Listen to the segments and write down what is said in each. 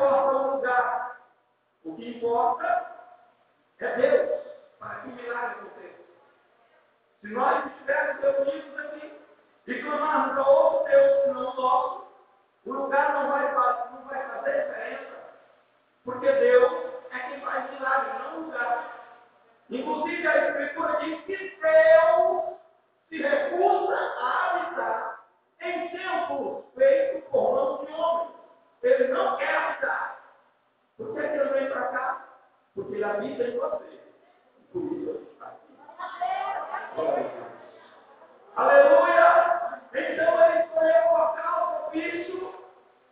importa o lugar. O que importa é Deus. Para que milagre aconteça. Se nós estivermos reunidos aqui e clamarmos a outro Deus que não nosso, o lugar não vai, não vai fazer diferença. Porque Deus é quem faz milagre, não o lugar. Inclusive a Escritura diz que Deus se recusa a habitar em tempos feitos por mãos de homens. Ele não quer estar. Por que ele vem para cá? Porque ele habita em você. Por isso aqui. Aleluia! Então ele escolheu colocar o bicho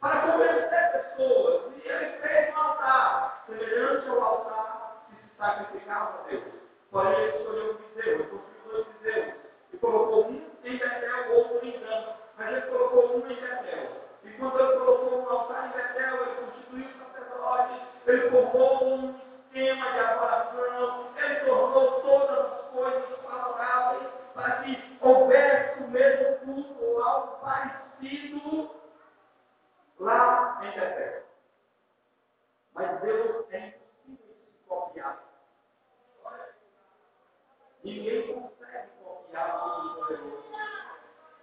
para convencer pessoas. E ele fez um altar, semelhante ao altar que se sacrificava a Deus. Porém, ele escolheu um bezerro, construiu dois bezerros. E colocou um em Betel, o outro em Dama. Mas ele colocou um em Betel. E quando ele colocou um altar em Betel, ele constituiu sacerdote, ele formou um sistema de adoração, ele tornou todas as coisas favoráveis para que houvesse o mesmo culto ou algo parecido lá em Betel. Mas Deus tem copiar. Ninguém consegue copiar o poderoso.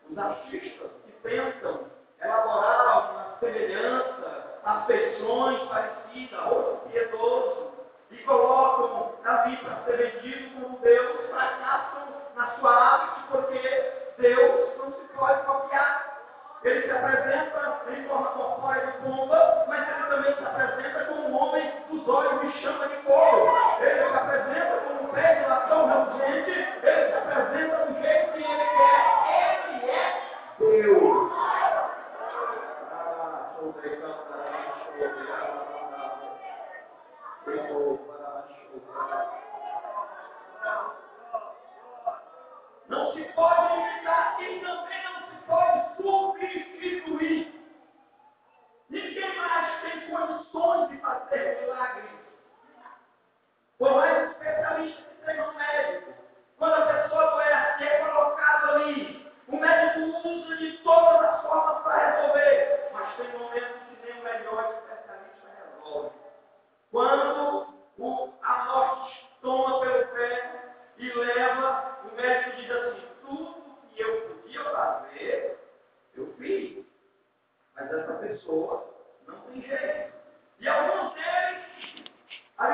Os artistas que pensam é elaborar uma semelhança, afeições parecidas, ou piedoso, e colocam Davi para ser vendido como Deus, fracassam na sua arte, porque Deus não se pode copiar. Ele se apresenta em forma corpórea de pomba, mas ele também se apresenta como um homem dos olhos de chama de couro. Ele se apresenta como um pé de latão reluzente, ele se apresenta do jeito que ele quer. Ele é Deus. Não se pode evitar e também não se pode substituir. Ninguém mais tem condições de fazer milagres. Por pessoa não tem jeito. E alguns deles, a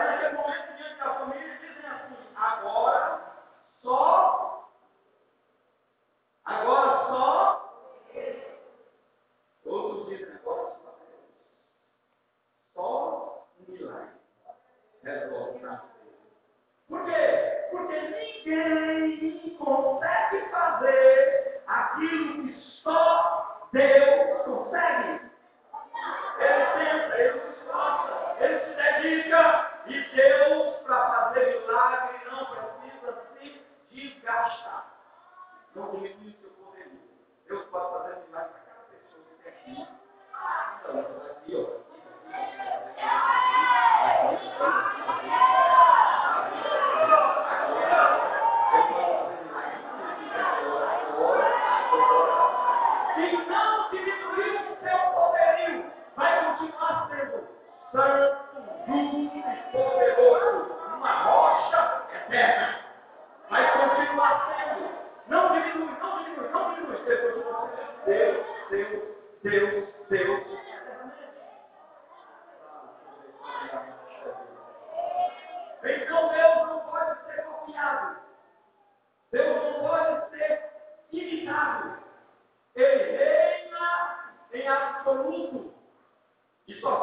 You saw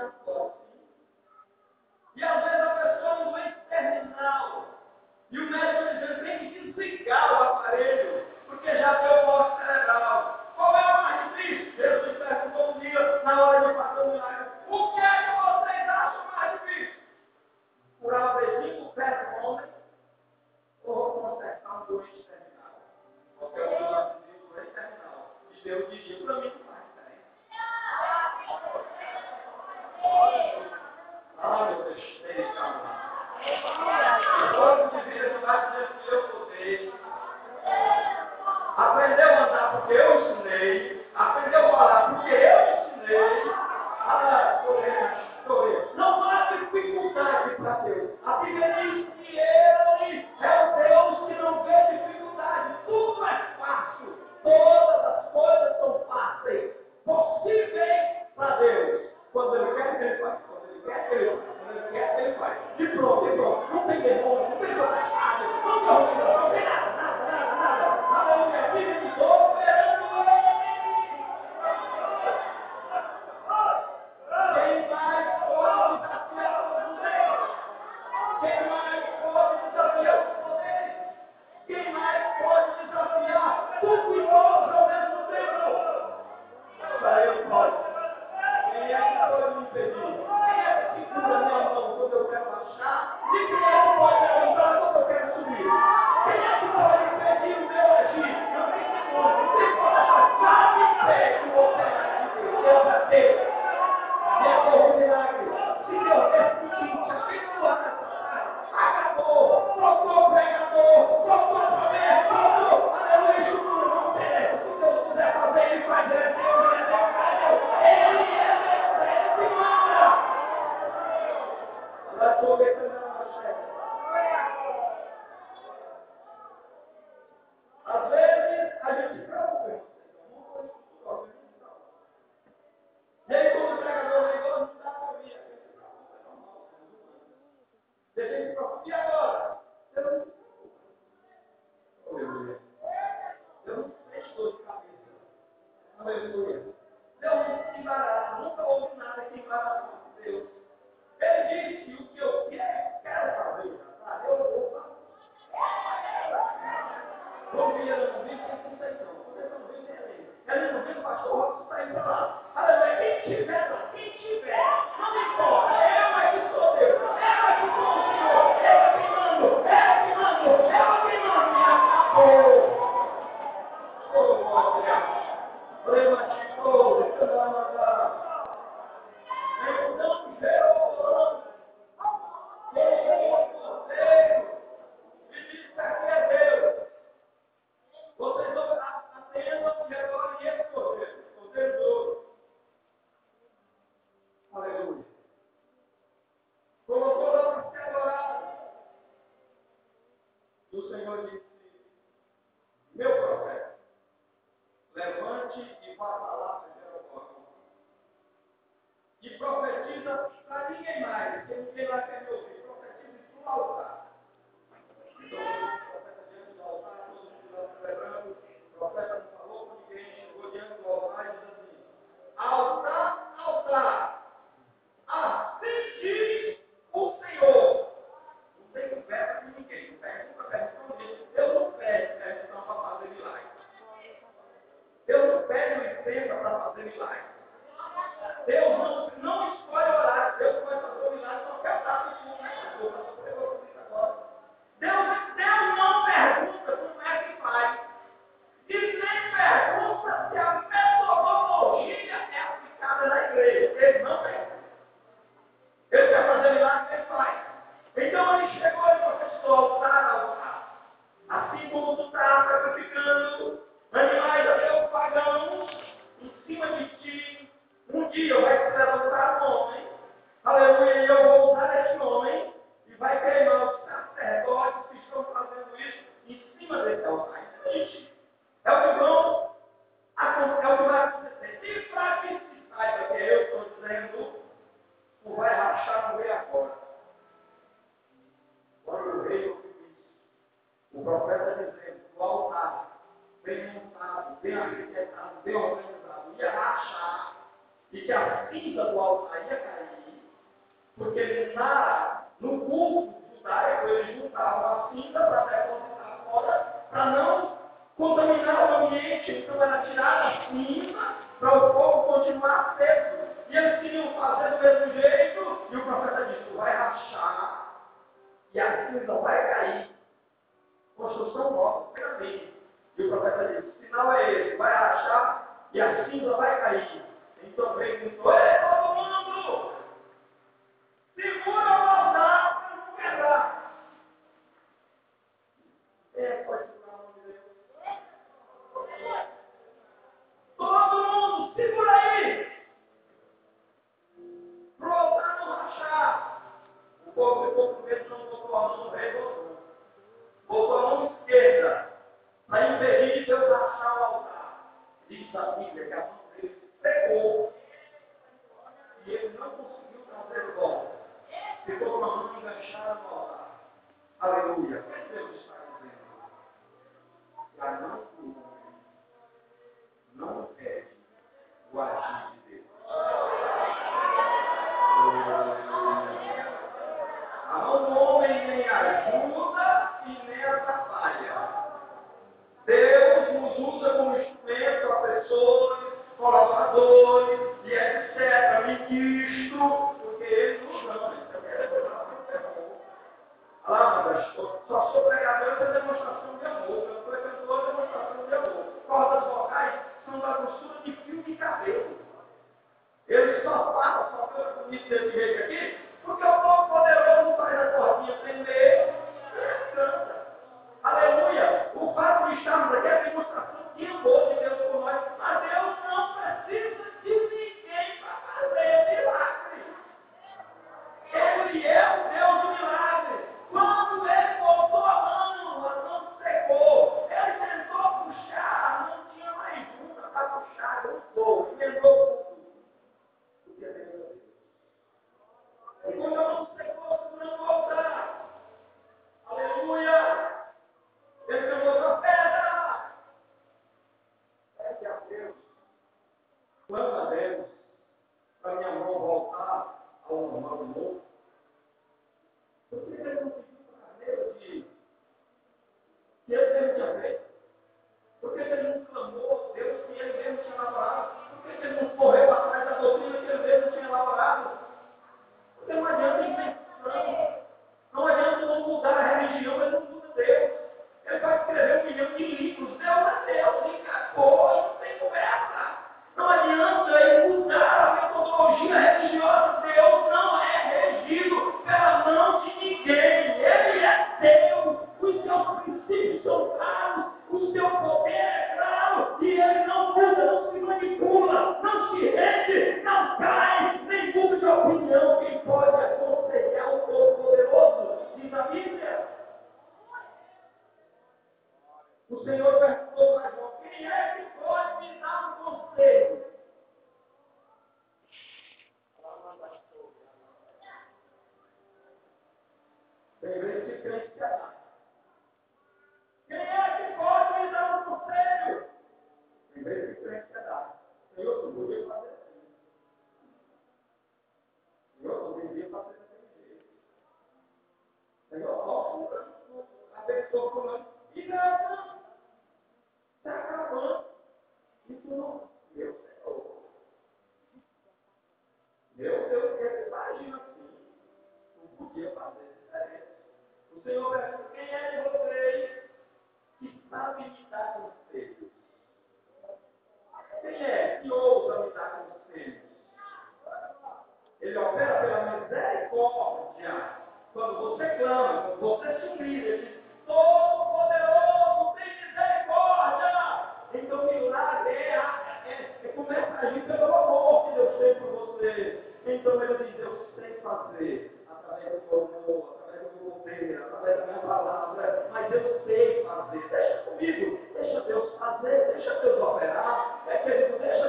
wonderful.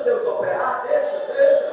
Deus operar, deixa, deixa.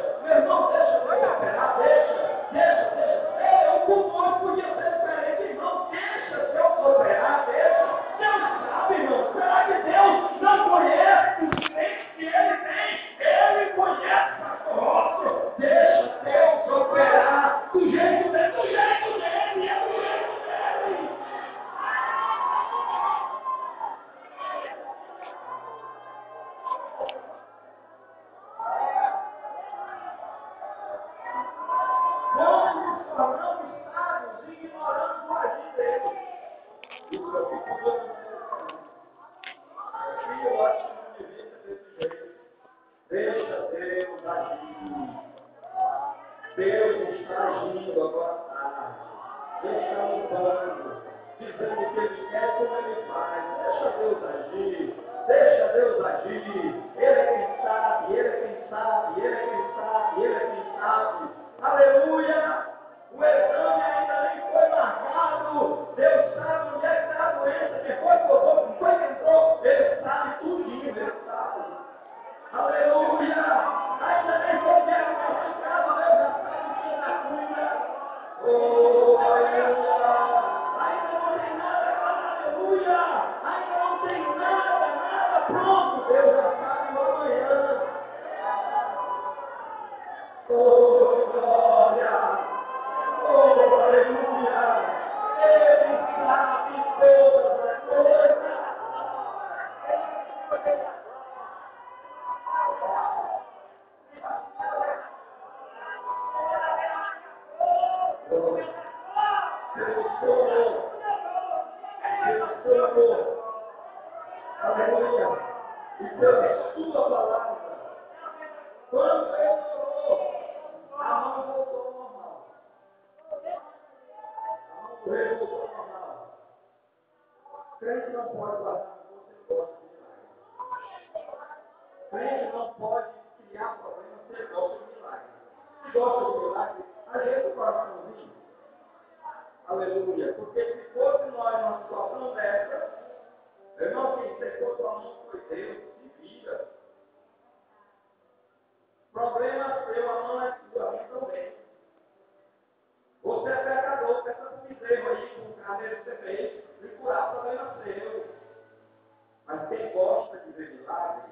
ver milagre,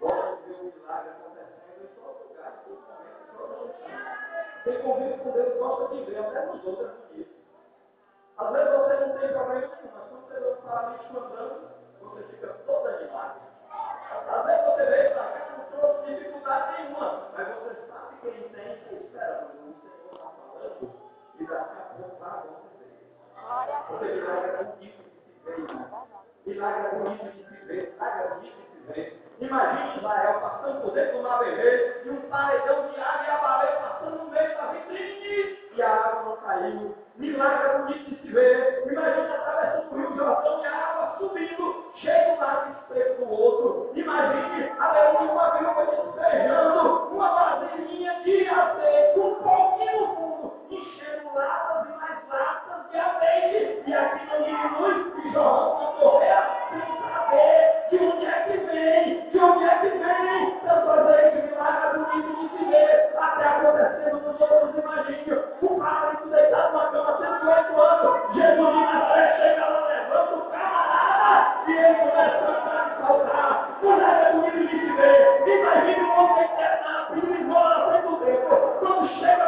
logo vê um milagre acontecendo em lugar, todo momento, com Deus gosta de ver, até nos outros é bonito. Às vezes você não tem problema nenhum, mas quando você vê um paralítico você fica todo animado. Às vezes você veio para cá, não trouxe dificuldade nenhuma, mas você sabe que ele tem que esperar, mas está falando e a. Você milagre é se milagre é se Imagina a grandíssima. Imagine Israel passando por dentro do mar vermelho e um paredão de água e a baleia passando no meio da vitrine e a água não caiu. Milagre é bonito de se ver. Imagina atravessando o rio Jordão e a água subindo, cheio de lado estreito do outro. Imagine a leoa uma viúva despejando uma vasilhinha de azeite, um pouquinho fundo, enchendo latas e mais latas de azeite. E aqui não diminui e jorrando uma correia. Que o onde é que vem, de onde é que vem. Tantas leis de milagre do mundo de se ver, até acontecendo nos outros imagínios. O paralítico deitado na cama, 108 anos, Jesus de Nazaré chega lá, levanta o camarada e ele começa a cantar e saltar. Mulher é, é bonito de se ver, imagina um homem internado, primeiro é na dentro do tempo, quando chega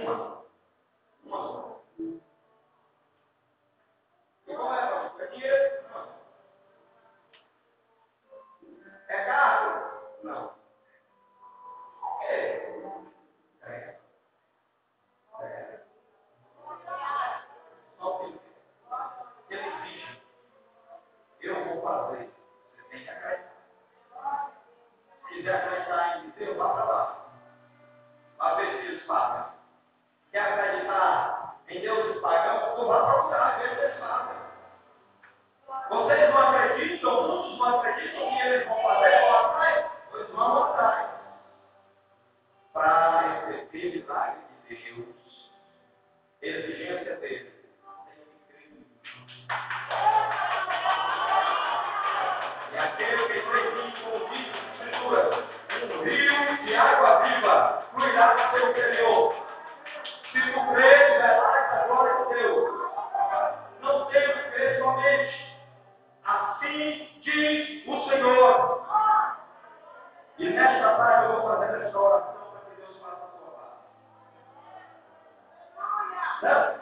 uma Yeah.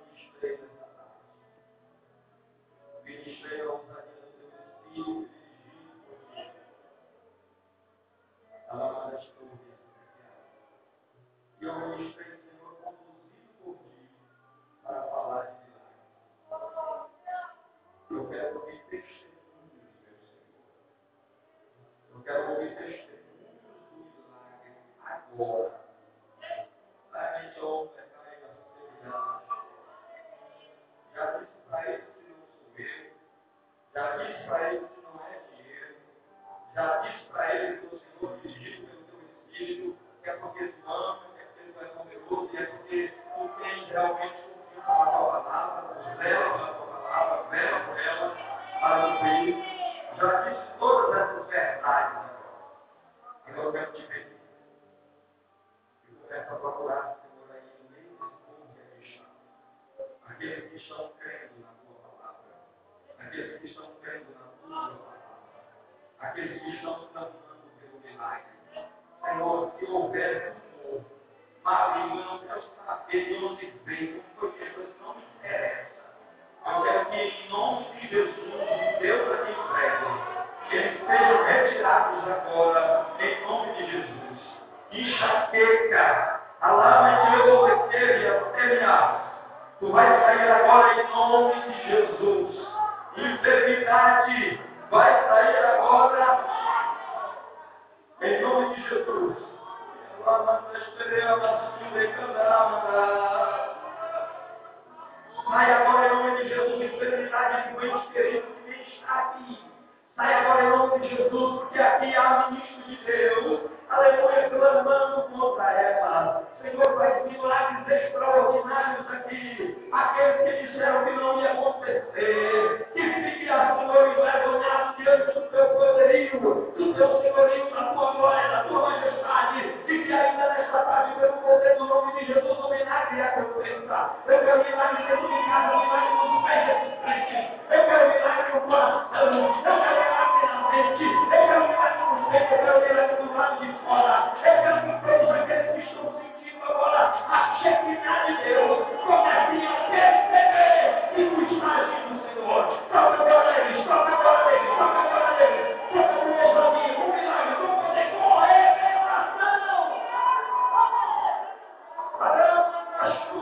enxertados agora, em nome de Jesus. Enxaqueca a lama é que eu vou terminar. Tu vai sair agora em nome de Jesus. Enfermidade vai sair agora em nome de Jesus. Sai agora em nome de Jesus, enfermidade doente querido que está aqui. Aí agora, em nome de Jesus, porque aqui há ministro de Deus. Aleluia, clamando contra ela. Senhor, faz milagres extraordinários aqui. Aqueles que disseram que não ia acontecer. Que fique a Senhor envergonhado diante do teu poderio, do teu senhorio, da tua glória, da tua majestade. E que ainda nesta tarde, pelo poder do nome de Jesus, o milagre aconteça. Eu quero milagre de tudo em casa, milagre do pé Jesus Cristo. Eu quero milagre no coração. Eu quero milagre na mente. Eu quero milagre recebeu direto do lado de fora. Eu quero que aqueles que estão sentindo agora a chefinada de Deus comecem é a perceber E o estágio do Senhor. Toca agora eles, toca para eles, toca agora eles. Toca o meu amigos. o milagre, não poder correr, revelação. Caramba,